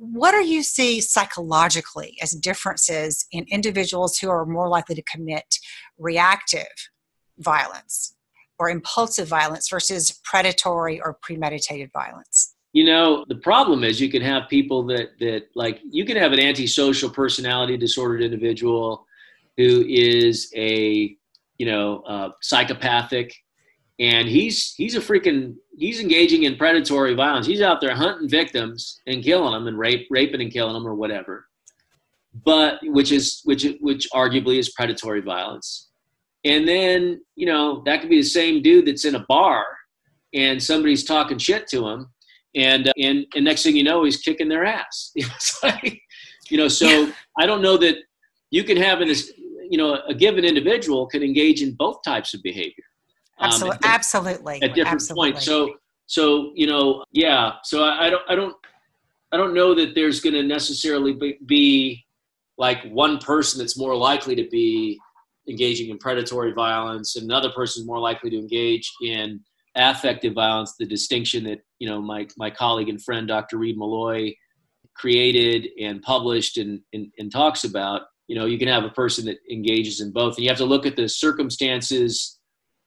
what do you see psychologically as differences in individuals who are more likely to commit reactive violence or impulsive violence versus predatory or premeditated violence? You know, the problem is you can have people that that like you can have an antisocial personality disordered individual who is a you know uh, psychopathic and he's he's a freaking he's engaging in predatory violence. He's out there hunting victims and killing them and rape raping and killing them or whatever. But which is which which arguably is predatory violence. And then you know that could be the same dude that's in a bar and somebody's talking shit to him, and uh, and and next thing you know he's kicking their ass. (laughs) it's like you know so yeah. I don't know that you can have in this you know a given individual can engage in both types of behavior Absolutely, um, at, absolutely. At different absolutely. points. So, so you know, yeah. So I, I don't, I don't, I don't know that there's going to necessarily be, be like one person that's more likely to be engaging in predatory violence, and another person is more likely to engage in affective violence. The distinction that you know my my colleague and friend Dr. Reid Meloy created and published and, and, and talks about. You know, you can have a person that engages in both, and you have to look at the circumstances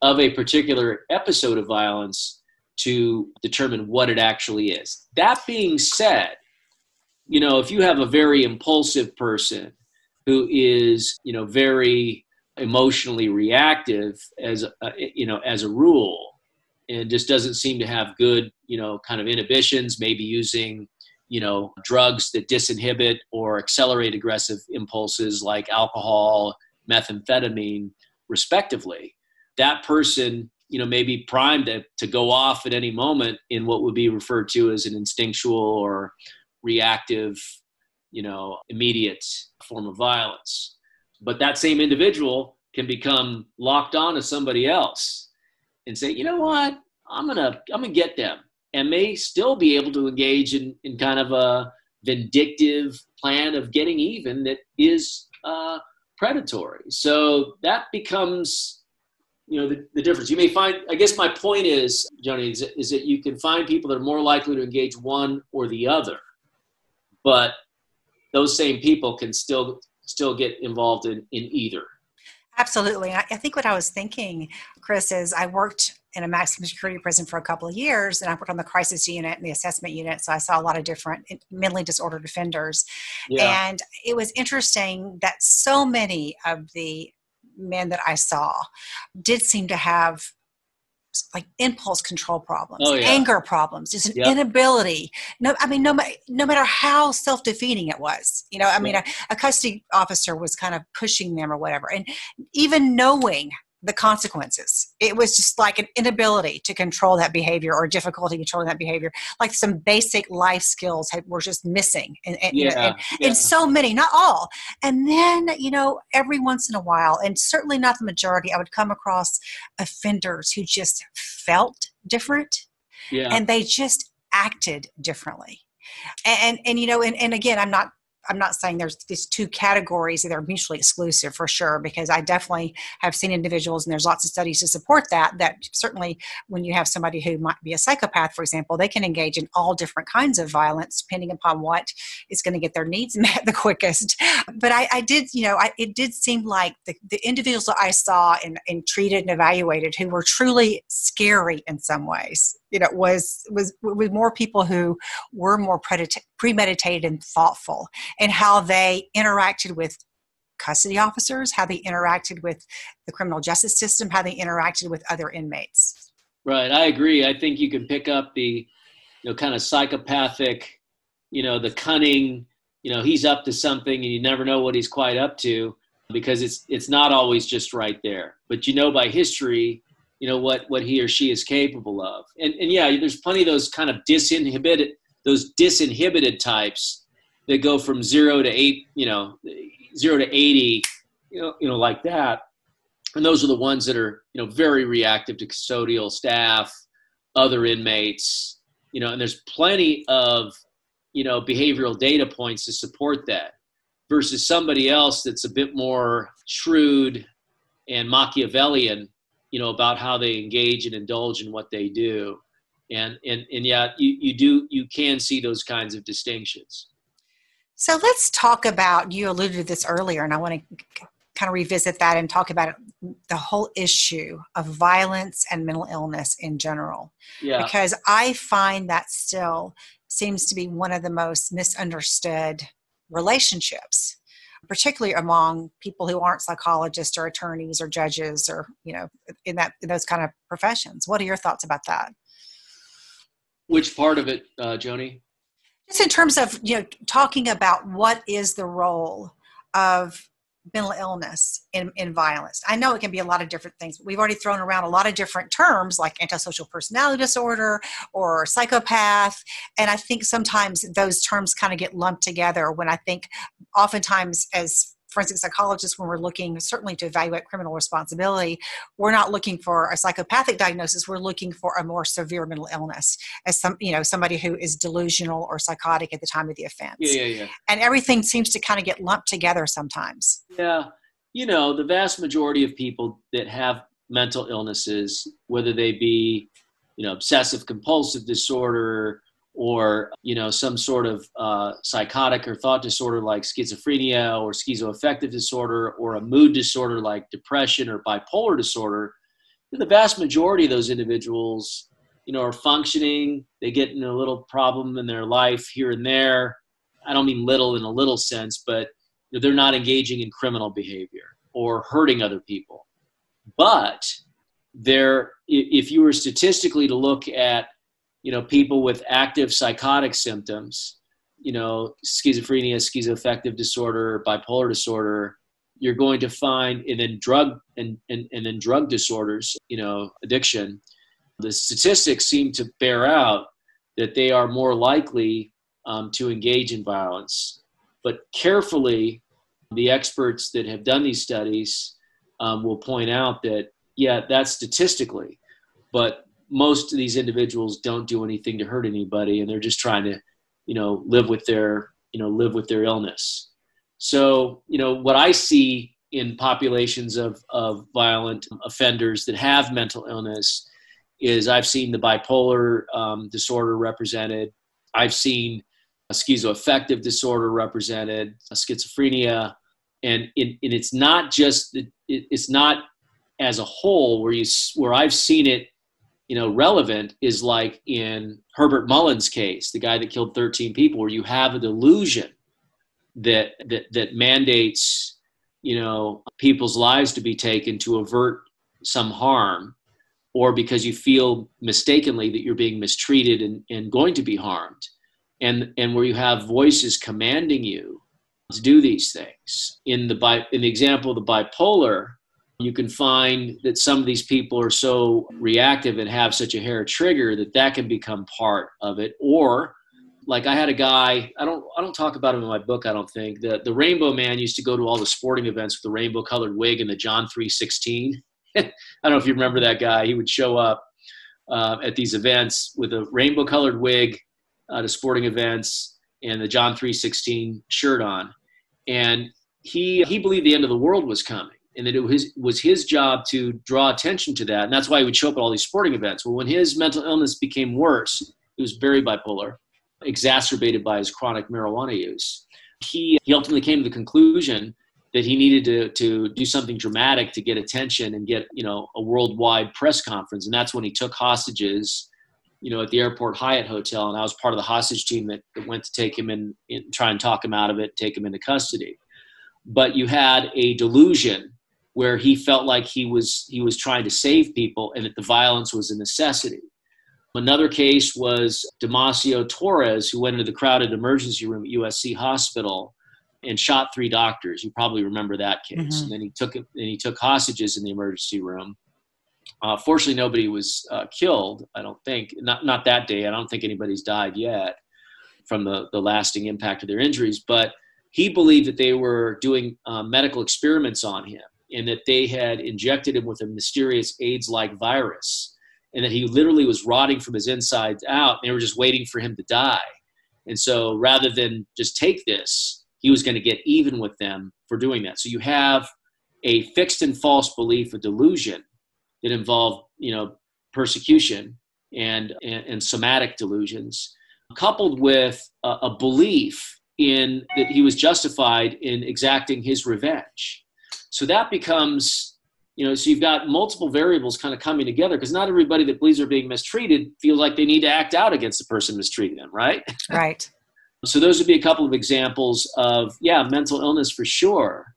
of a particular episode of violence to determine what it actually is. That being said, you know, if you have a very impulsive person who is, you know, very emotionally reactive as a, you know, as a rule and just doesn't seem to have good, you know, kind of inhibitions, maybe using you know drugs that disinhibit or accelerate aggressive impulses like alcohol methamphetamine respectively that person you know may be primed to, to go off at any moment in what would be referred to as an instinctual or reactive you know immediate form of violence. But that same individual can become locked on to somebody else and say you know what? I'm gonna i'm gonna get them and may still be able to engage in, in kind of a vindictive plan of getting even that is uh, predatory. So that becomes you know the, the difference. You may find i guess my point is Joni is, is that you can find people that are more likely to engage one or the other but those same people can still still get involved in in either. Absolutely. I, I think what i was thinking Kris is i worked in a maximum security prison for a couple of years and i worked on the crisis unit and the assessment unit so i saw a lot of different mentally disordered offenders. Yeah. and it was interesting that so many of the men that I saw did seem to have like impulse control problems, oh, yeah. anger problems, just an yep. inability. No, I mean, no, no matter how self-defeating it was, you know, I mean, a, a, custody officer was kind of pushing them or whatever, and even knowing the consequences. It was just like an inability to control that behavior or difficulty controlling that behavior. Like some basic life skills had, were just missing, and, and, yeah, you know, and, yeah. and so many, not all. And then, you know, every once in a while, and certainly not the majority, I would come across offenders who just felt different, yeah. and they just acted differently. And, and, and you know, and, and again, I'm not I'm not saying there's these two categories that are mutually exclusive for sure, because I definitely have seen individuals, and there's lots of studies to support that. That certainly, when you have somebody who might be a psychopath, for example, they can engage in all different kinds of violence depending upon what is going to get their needs (laughs) met the quickest. But I, I did, you know, I, it did seem like the, the individuals that I saw and, and treated and evaluated who were truly scary in some ways you know was was with more people who were more premeditated and thoughtful and how they interacted with custody officers how they interacted with the criminal justice system how they interacted with other inmates. Right i agree. I think you can pick up the you know kind of psychopathic you know the cunning you know he's up to something and you never know what he's quite up to because it's it's not always just right there. But you know by history you know what what he or she is capable of and and yeah there's plenty of those kind of disinhibited those disinhibited types that go from zero to eight, you know, zero to 80, you know, you know, like that. And those are the ones that are, you know, very reactive to custodial staff, other inmates, you know, and there's plenty of, you know, behavioral data points to support that versus somebody else that's a bit more shrewd and Machiavellian, you know, about how they engage and indulge in what they do. And, and, and yet you, you do, you can see those kinds of distinctions. So let's talk about, you alluded to this earlier, and I want to kind of revisit that and talk about the whole issue of violence and mental illness in general. Yeah. Because I find that still seems to be one of the most misunderstood relationships particularly among people who aren't psychologists or attorneys or judges or you know in that in those kind of professions. What are your thoughts about that? Which part of it uh, joni? Just in terms of you know talking about what is the role of mental illness in, in violence. I know it can be a lot of different things but we've already thrown around a lot of different terms like antisocial personality disorder or psychopath. And i think sometimes those terms kind of get lumped together when i think oftentimes as forensic psychologists when we're looking certainly to evaluate criminal responsibility we're not looking for a psychopathic diagnosis we're looking for a more severe mental illness as some you know somebody who is delusional or psychotic at the time of the offense. yeah yeah. Yeah and everything seems to kind of get lumped together sometimes. Yeah. You know the vast majority of people that have mental illnesses whether they be you know obsessive compulsive disorder or you know some sort of uh, psychotic or thought disorder like schizophrenia or schizoaffective disorder or a mood disorder like depression or bipolar disorder the vast majority of those individuals you know are functioning. They get in a little problem in their life here and there. I don't mean little in a little sense but they're not engaging in criminal behavior or hurting other people. But there if you were statistically to look at you know, people with active psychotic symptoms, you know, schizophrenia, schizoaffective disorder, bipolar disorder, you're going to find, and then drug and, and, and then drug disorders, you know, addiction, the statistics seem to bear out that they are more likely um, to engage in violence. But carefully, the experts that have done these studies um, will point out that, yeah, that's statistically, but most of these individuals don't do anything to hurt anybody and they're just trying to you know live with their you know live with their illness. So you know what i see in populations of of violent offenders that have mental illness is i've seen the bipolar um, disorder represented. I've seen a schizoaffective disorder represented schizophrenia and, and it's not just it, it's not as a whole where you where i've seen it you know relevant is like in Herbert Mullins' case, the guy that killed 13 people, where you have a delusion that that that mandates you know people's lives to be taken to avert some harm or because you feel mistakenly that you're being mistreated and, and going to be harmed. And and where you have voices commanding you to do these things. In the bi- in the example of the bipolar you can find that some of these people are so reactive and have such a hair trigger that that can become part of it. Or like I had a guy I don't I don't talk about him in my book I don't think. The the rainbow man used to go to all the sporting events with the rainbow colored wig and the John 316 (laughs) I don't know if you remember that guy. He would show up uh, at these events with a rainbow colored wig uh, to sporting events and the John 316 shirt on. And he he believed the end of the world was coming and that it was, was his job to draw attention to that. And that's why he would show up at all these sporting events. Well, when his mental illness became worse, he was very bipolar, exacerbated by his chronic marijuana use. He, he ultimately came to the conclusion that he needed to, to do something dramatic to get attention and get, you know, a worldwide press conference. And that's when he took hostages, you know, at the airport Hyatt Hotel. And I was part of the hostage team that, that went to take him in, try and talk him out of it, take him into custody. But you had a delusion where he felt like he was he was trying to save people and that the violence was a necessity. Another case was Damacio Torres, who went into the crowded emergency room at USC Hospital and shot three doctors. You probably remember that case. Mm-hmm. And then he took and he took hostages in the emergency room. Uh, fortunately, nobody was uh, killed. I don't think not not that day. I don't think anybody's died yet. from the, the lasting impact of their injuries. But he believed that they were doing uh, medical experiments on him and that they had injected him with a mysterious AIDS like virus and that he literally was rotting from his insides out. And They were just waiting for him to die. And so rather than just take this, he was going to get even with them for doing that. So you have a fixed and false belief, a delusion that involved, you know, persecution and, and, and somatic delusions, coupled with a, a belief in that he was justified in exacting his revenge. So that becomes, you know, so you've got multiple variables kind of coming together because not everybody that believes they're being mistreated feels like they need to act out against the person mistreating them, right? (laughs) Right. so those would be a couple of examples of, yeah, mental illness for sure.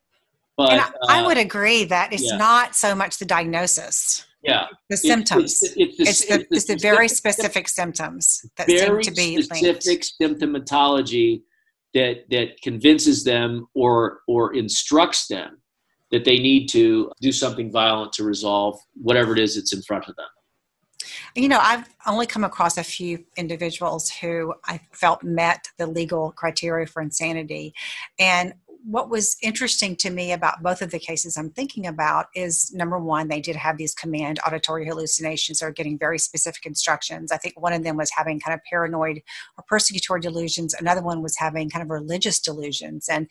But and I, I uh, would agree that it's yeah. not so much the diagnosis. yeah, The symptoms. It's, it's, It's the, it's the very specific- specific symptoms that seem to be specific linked. symptomatology that that convinces them or or instructs them that they need to do something violent to resolve whatever it is that's in front of them. You know, I've only come across a few individuals who I felt met the legal criteria for insanity. And what was interesting to me about both of the cases I'm thinking about is number one, they did have these command auditory hallucinations or getting very specific instructions. I think one of them was having kind of paranoid or persecutory delusions, another one was having kind of religious delusions. And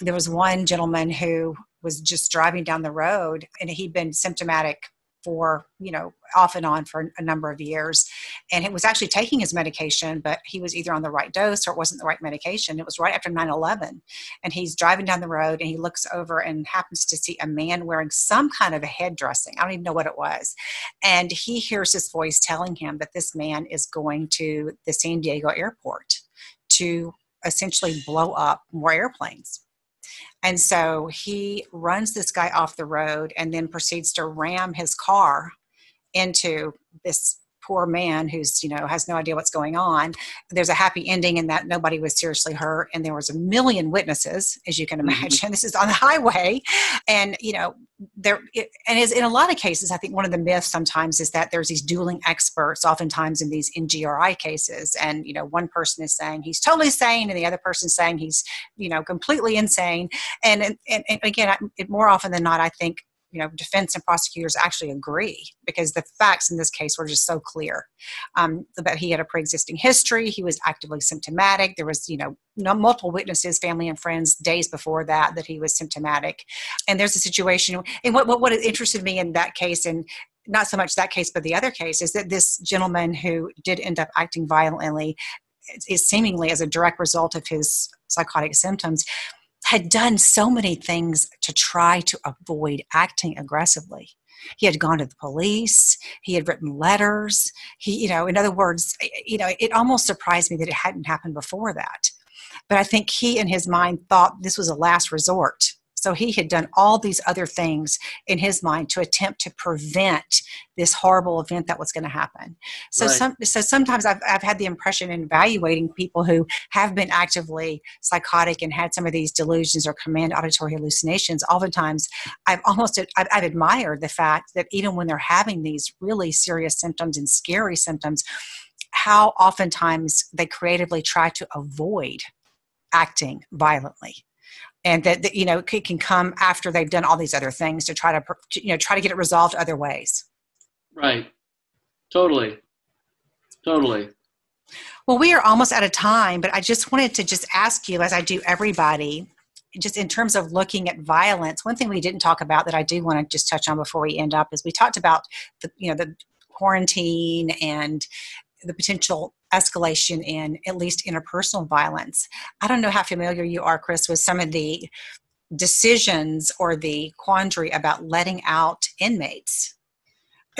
there was one gentleman who was just driving down the road and he'd been symptomatic for you know off and on for a number of years. And he was actually taking his medication but he was either on the right dose or it wasn't the right medication. It was right after 9-11 and he's driving down the road and he looks over and happens to see a man wearing some kind of a head dressing. I don't even know what it was. And he hears his voice telling him that this man is going to the san diego airport to essentially blow up more airplanes and so he runs this guy off the road and then proceeds to ram his car into this poor man who's you know has no idea what's going on. There's a happy ending in that nobody was seriously hurt and there was a million witnesses as you can mm-hmm. imagine. (laughs) This is on the highway. And you know there it, and is in a lot of cases i think one of the myths sometimes is that there's these dueling experts oftentimes in these ngri cases and you know one person is saying he's totally sane and the other person saying he's you know completely insane. And and, and again it, more often than not i think you know defense and prosecutors actually agree because the facts in this case were just so clear um, that he had a pre-existing history. He was actively symptomatic. There was you know no, multiple witnesses family and friends days before that that he was symptomatic. And there's a situation and what, what, what interested me in that case and not so much that case but the other case is that this gentleman who did end up acting violently is seemingly as a direct result of his psychotic symptoms had done so many things to try to avoid acting aggressively. He had gone to the police, he had written letters. He, you know, in other words, you know, it almost surprised me that it hadn't happened before that. But I think he in his mind thought this was a last resort. So he had done all these other things in his mind to attempt to prevent this horrible event that was going to happen. So Right. some so sometimes I've I've had the impression in evaluating people who have been actively psychotic and had some of these delusions or command auditory hallucinations. Oftentimes, I've almost I've, I've admired the fact that even when they're having these really serious symptoms and scary symptoms, how oftentimes they creatively try to avoid acting violently and that, that you know it can come after they've done all these other things to try to to, you know try to get it resolved other ways Right. Totally. Totally. well we are almost out of time but i just wanted to just ask you as i do everybody just in terms of looking at violence one thing we didn't talk about that i do want to just touch on before we end up is we talked about the you know the quarantine and the potential escalation in at least interpersonal violence. I don't know how familiar you are Kris with some of the decisions or the quandary about letting out inmates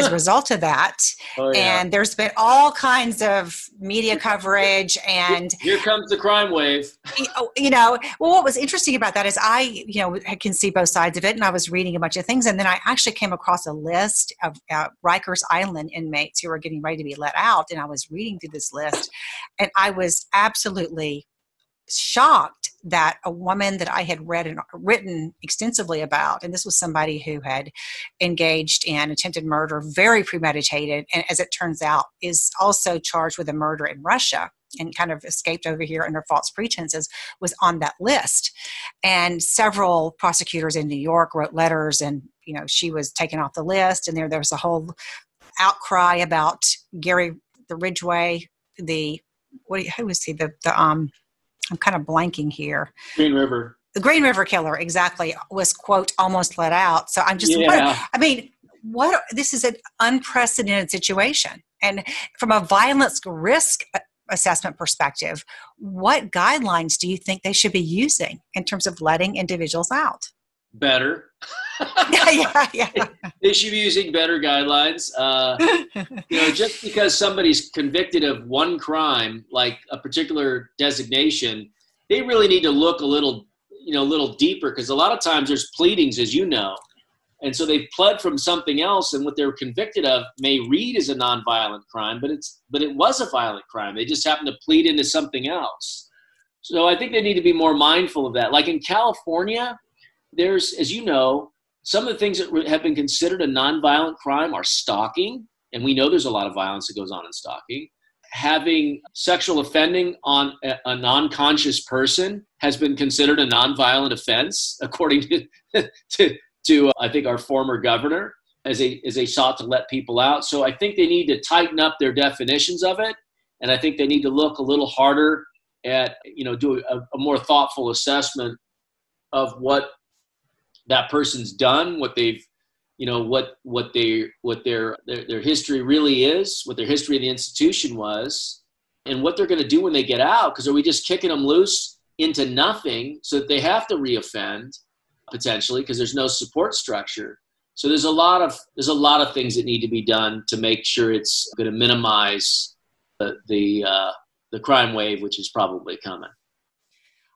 as a result of that Oh, yeah. and there's been all kinds of media coverage and Here comes the crime wave. you know well what was interesting about that is i you know I can see both sides of it and i was reading a bunch of things and then i actually came across a list of uh, rikers island inmates who were getting ready to be let out and i was reading through this list and i was absolutely shocked that a woman that I had read and written extensively about, and this was somebody who had engaged in attempted murder, very premeditated, and as it turns out, is also charged with a murder in Russia. and kind of escaped over here under false pretenses was on that list. And several prosecutors in New York wrote letters and you know she was taken off the list and there there was a whole outcry about Gary the Ridgway the what who was he the the um I'm kind of blanking here. Green River. The Green River Killer, exactly, was quote almost let out. So I'm just, Yeah. I mean, what this is an unprecedented situation, and from a violence risk assessment perspective, what guidelines do you think they should be using in terms of letting individuals out? Better. (laughs) yeah, yeah, (laughs) They should be using better guidelines. Uh, you know, just because somebody's convicted of one crime, like a particular designation, they really need to look a little, you know, a little deeper because a lot of times there's pleadings, as you know, and so they've pled from something else, and what they're convicted of may read as a nonviolent crime, but it's but it was a violent crime. They just happened to plead into something else. So I think they need to be more mindful of that. Like in California, there's, as you know, some of the things that have been considered a nonviolent crime are stalking, and we know there's a lot of violence that goes on in stalking. Having sexual offending on a, a non-conscious person has been considered a nonviolent offense, (laughs) according to, to, to uh, I think our former governor, as they as they sought to let people out. So I think they need to tighten up their definitions of it, and I think they need to look a little harder at you know do a, a more thoughtful assessment of what that person's done, what they've, you know, what what they what their their, their history really is, what their history of the institution was, and what they're going to do when they get out. Because are we just kicking them loose into nothing so that they have to reoffend potentially because there's no support structure? So there's a lot of there's a lot of things that need to be done to make sure it's going to minimize the the uh, the crime wave, which is probably coming.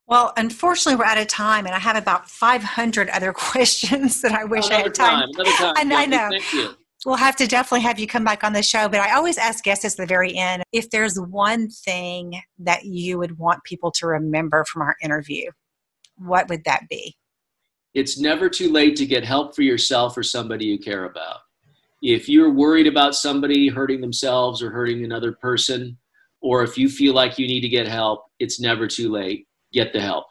Well, unfortunately, we're out of time, and I have about 500 other (laughs) questions that I oh, wish I had time. time. Time. I know, I know. Thank you. We'll have to definitely have you come back on the show, but I always ask guests at the very end if there's one thing that you would want people to remember from our interview, what would that be? It's never too late to get help for yourself or somebody you care about. If you're worried about somebody hurting themselves or hurting another person, or if you feel like you need to get help, it's never too late. Get the help.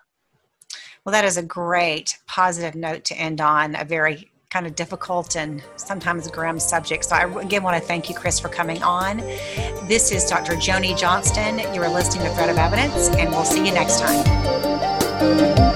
Well, that is a great positive note to end on, a very kind of difficult and sometimes grim subject. So, I again want to thank you, Kris, for coming on. This is Dr. Joni Johnston. You are listening to Threat of Evidence, and we'll see you next time.